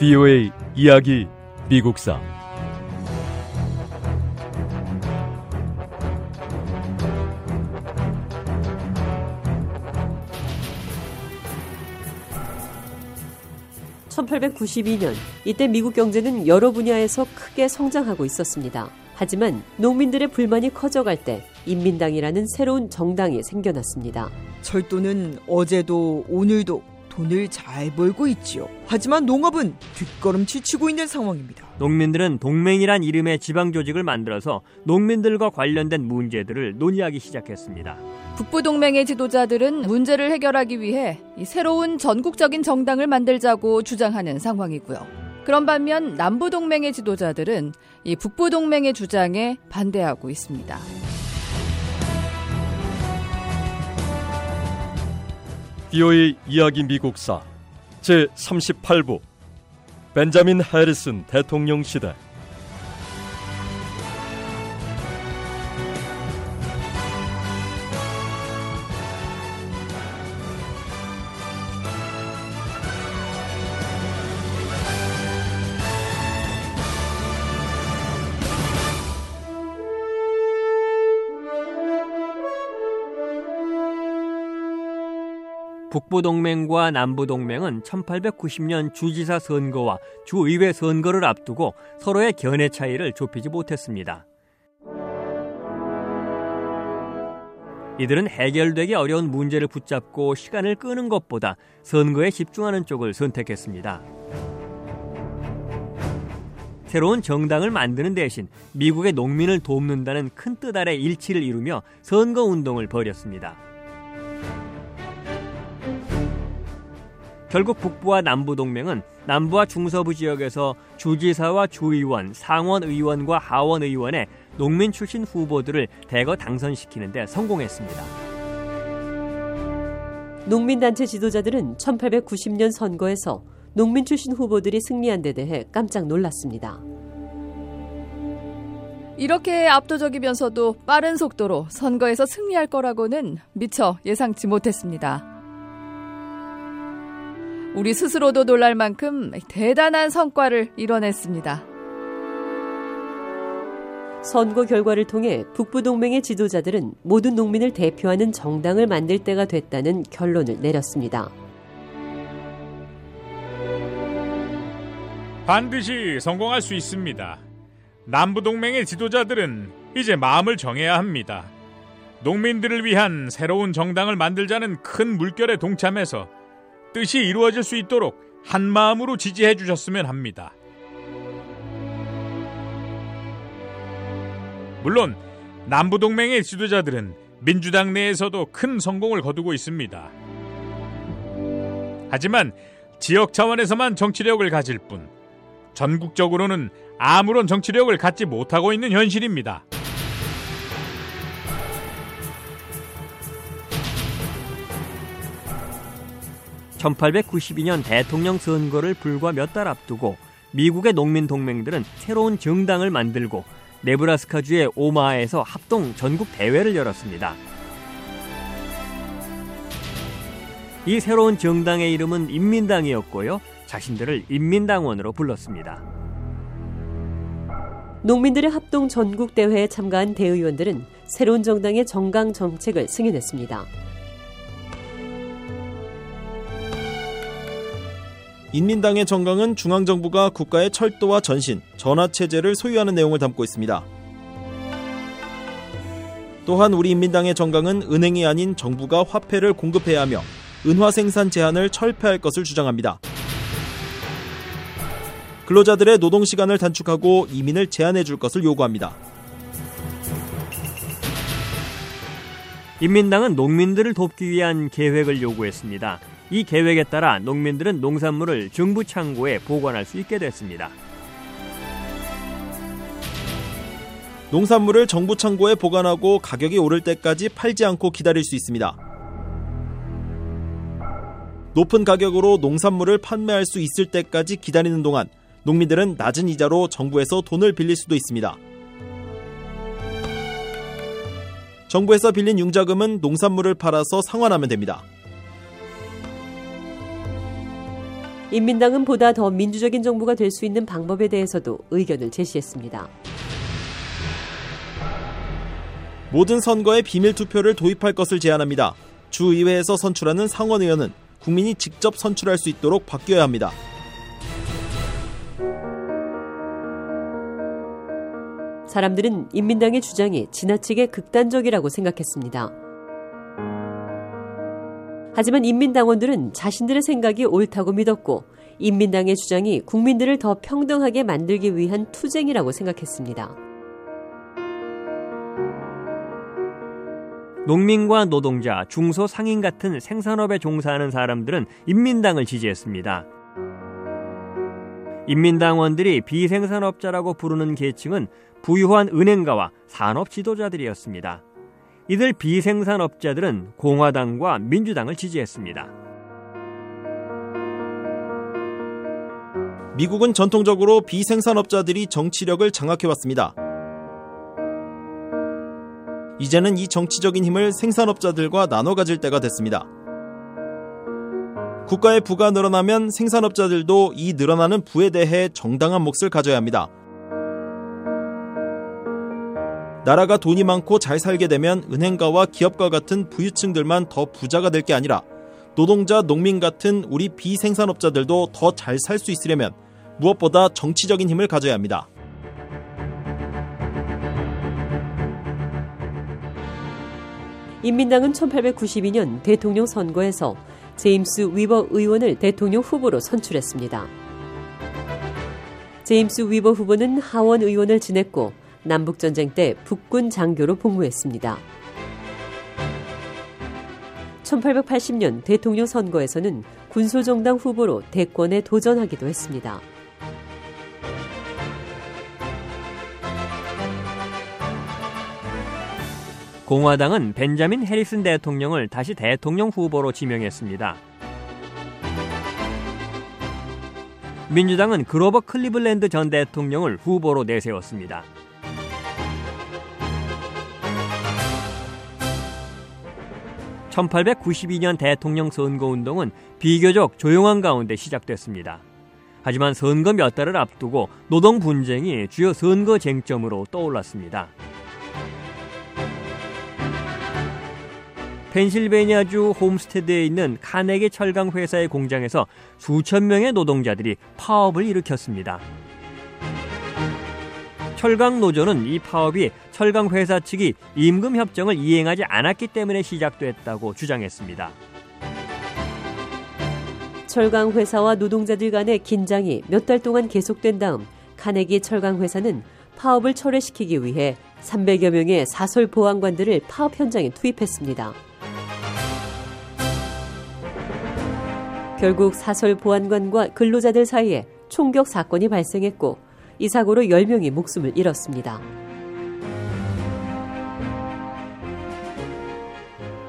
VOA 이야기 미국사 (1892년) 이때 미국 경제는 여러 분야에서 크게 성장하고 있었습니다. 하지만 농민들의 불만이 커져갈 때 인민당이라는 새로운 정당이 생겨났습니다. 철도는 어제도 오늘도 돈을 잘 벌고 있지요. 하지만 농업은 뒷걸음질 치고 있는 상황입니다. 농민들은 동맹이란 이름의 지방 조직을 만들어서 농민들과 관련된 문제들을 논의하기 시작했습니다. 북부 동맹의 지도자들은 문제를 해결하기 위해 새로운 전국적인 정당을 만들자고 주장하는 상황이고요. 그런 반면 남부 동맹의 지도자들은 이 북부 동맹의 주장에 반대하고 있습니다. VOA 이야기 미국사 제 38부 벤자민 해리슨 대통령 시대 북부동맹과 남부동맹은 1890년 주지사 선거와 주의회 선거를 앞두고 서로의 견해 차이를 좁히지 못했습니다. 이들은 해결되기 어려운 문제를 붙잡고 시간을 끄는 것보다 선거에 집중하는 쪽을 선택했습니다. 새로운 정당을 만드는 대신 미국의 농민을 돕는다는 큰 뜻 아래 일치를 이루며 선거 운동을 벌였습니다. 결국 북부와 남부 동맹은 남부와 중서부 지역에서 주지사와 주의원, 상원 의원과 하원 의원의 농민 출신 후보들을 대거 당선시키는데 성공했습니다. 농민단체 지도자들은 1890년 선거에서 농민 출신 후보들이 승리한 데 대해 깜짝 놀랐습니다. 이렇게 압도적이면서도 빠른 속도로 선거에서 승리할 거라고는 미처 예상치 못했습니다. 우리 스스로도 놀랄 만큼 대단한 성과를 이뤄냈습니다. 선거 결과를 통해 북부동맹의 지도자들은 모든 농민을 대표하는 정당을 만들 때가 됐다는 결론을 내렸습니다. 반드시 성공할 수 있습니다. 남부동맹의 지도자들은 이제 마음을 정해야 합니다. 농민들을 위한 새로운 정당을 만들자는 큰 물결에 동참해서 뜻이 이루어질 수 있도록 한 마음으로 지지해 주셨으면 합니다. 물론 남부동맹의 지도자들은 민주당 내에서도 큰 성공을 거두고 있습니다. 하지만 지역 차원에서만 정치력을 가질 뿐 전국적으로는 아무런 정치력을 갖지 못하고 있는 현실입니다. 1892년 대통령 선거를 불과 몇 달 앞두고 미국의 농민 동맹들은 새로운 정당을 만들고 네브라스카주의 오마하에서 합동 전국 대회를 열었습니다. 이 새로운 정당의 이름은 인민당이었고요. 자신들을 인민당원으로 불렀습니다. 농민들의 합동 전국 대회에 참가한 대의원들은 새로운 정당의 정강 정책을 승인했습니다. 인민당의 정강은 중앙정부가 국가의 철도와 전신, 전화체제를 소유하는 내용을 담고 있습니다. 또한 우리 인민당의 정강은 은행이 아닌 정부가 화폐를 공급해야 하며 은화 생산 제한을 철폐할 것을 주장합니다. 근로자들의 노동 시간을 단축하고 이민을 제한해 줄 것을 요구합니다. 인민당은 농민들을 돕기 위한 계획을 요구했습니다. 이 계획에 따라 농민들은 농산물을 정부 창고에 보관할 수 있게 됐습니다. 농산물을 정부 창고에 보관하고 가격이 오를 때까지 팔지 않고 기다릴 수 있습니다. 높은 가격으로 농산물을 판매할 수 있을 때까지 기다리는 동안 농민들은 낮은 이자로 정부에서 돈을 빌릴 수도 있습니다. 정부에서 빌린 융자금은 농산물을 팔아서 상환하면 됩니다. 인민당은 보다 더 민주적인 정부가 될 수 있는 방법에 대해서도 의견을 제시했습니다. 모든 선거에 비밀 투표를 도입할 것을 제안합니다. 주의회에서 선출하는 상원 의원은 국민이 직접 선출할 수 있도록 바뀌어야 합니다. 사람들은 인민당의 주장이 지나치게 극단적이라고 생각했습니다. 하지만 인민당원들은 자신들의 생각이 옳다고 믿었고 인민당의 주장이 국민들을 더 평등하게 만들기 위한 투쟁이라고 생각했습니다. 농민과 노동자, 중소 상인 같은 생산업에 종사하는 사람들은 인민당을 지지했습니다. 인민당원들이 비생산업자라고 부르는 계층은 부유한 은행가와 산업 지도자들이었습니다. 이들 비생산업자들은 공화당과 민주당을 지지했습니다. 미국은 전통적으로 비생산업자들이 정치력을 장악해왔습니다. 이제는 이 정치적인 힘을 생산업자들과 나눠 가질 때가 됐습니다. 국가의 부가 늘어나면 생산업자들도 이 늘어나는 부에 대해 정당한 몫을 가져야 합니다. 나라가 돈이 많고 잘 살게 되면 은행가와 기업가 같은 부유층들만 더 부자가 될 게 아니라 노동자, 농민 같은 우리 비생산업자들도 더 잘 살 수 있으려면 무엇보다 정치적인 힘을 가져야 합니다. 인민당은 1892년 대통령 선거에서 제임스 위버 의원을 대통령 후보로 선출했습니다. 제임스 위버 후보는 하원 의원을 지냈고 남북전쟁 때 북군 장교로 복무했습니다. 1880년 대통령 선거에서는 군소정당 후보로 대권에 도전하기도 했습니다. 공화당은 벤자민 해리슨 대통령을 다시 대통령 후보로 지명했습니다. 민주당은 그로버 클리블랜드 전 대통령을 후보로 내세웠습니다. (1892년) 대통령 선거운동은 비교적 조용한 가운데 시작됐습니다. 하지만 선거 몇 달을 앞두고 노동 분쟁이 주요 선거 쟁점으로 떠올랐습니다. 펜실베니아주 홈스테드에 있는 카네기 철강 회사의 공장에서 수천 명의 노동자들이 파업을 일으켰습니다. 철강 노조는 이 파업이 철강 회사 측이 임금 협정을 이행하지 않았기 때문에 시작됐다고 주장했습니다. 철강 회사와 노동자들 간의 긴장이 몇 달 동안 계속된 다음 카네기 철강 회사는 파업을 철회시키기 위해 300여 명의 사설 보안관들을 파업 현장에 투입했습니다. 결국 사설 보안관과 근로자들 사이에 총격 사건이 발생했고 이 사고로 10명이 목숨을 잃었습니다.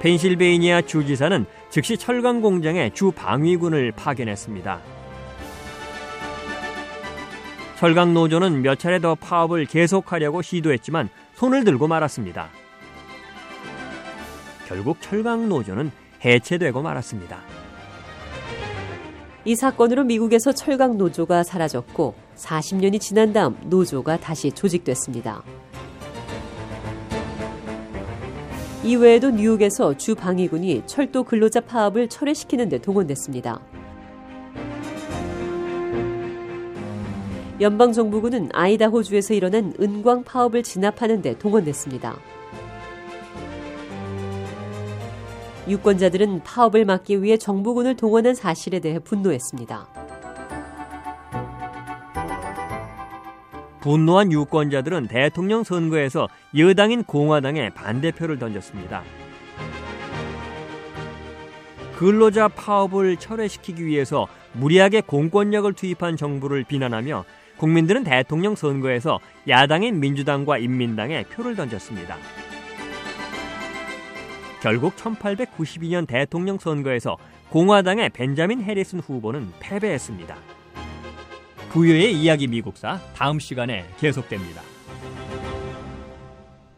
펜실베이니아 주지사는 즉시 철강 공장에 주 방위군을 파견했습니다. 철강 노조는 몇 차례 더 파업을 계속하려고 시도했지만 손을 들고 말았습니다. 결국 철강 노조는 해체되고 말았습니다. 이 사건으로 미국에서 철강 노조가 사라졌고 40년이 지난 다음 노조가 다시 조직됐습니다. 이외에도 뉴욕에서 주 방위군이 철도 근로자 파업을 철회시키는 데 동원됐습니다. 연방정부군은 아이다호주에서 일어난 은광 파업을 진압하는 데 동원됐습니다. 유권자들은 파업을 막기 위해 정부군을 동원한 사실에 대해 분노했습니다. 분노한 유권자들은 대통령 선거에서 여당인 공화당에 반대표를 던졌습니다. 근로자 파업을 철회시키기 위해서 무리하게 공권력을 투입한 정부를 비난하며 국민들은 대통령 선거에서 야당인 민주당과 인민당에 표를 던졌습니다. 결국 1892년 대통령 선거에서 공화당의 벤자민 해리슨 후보는 패배했습니다. 부유의 이야기 미국사 다음 시간에 계속됩니다.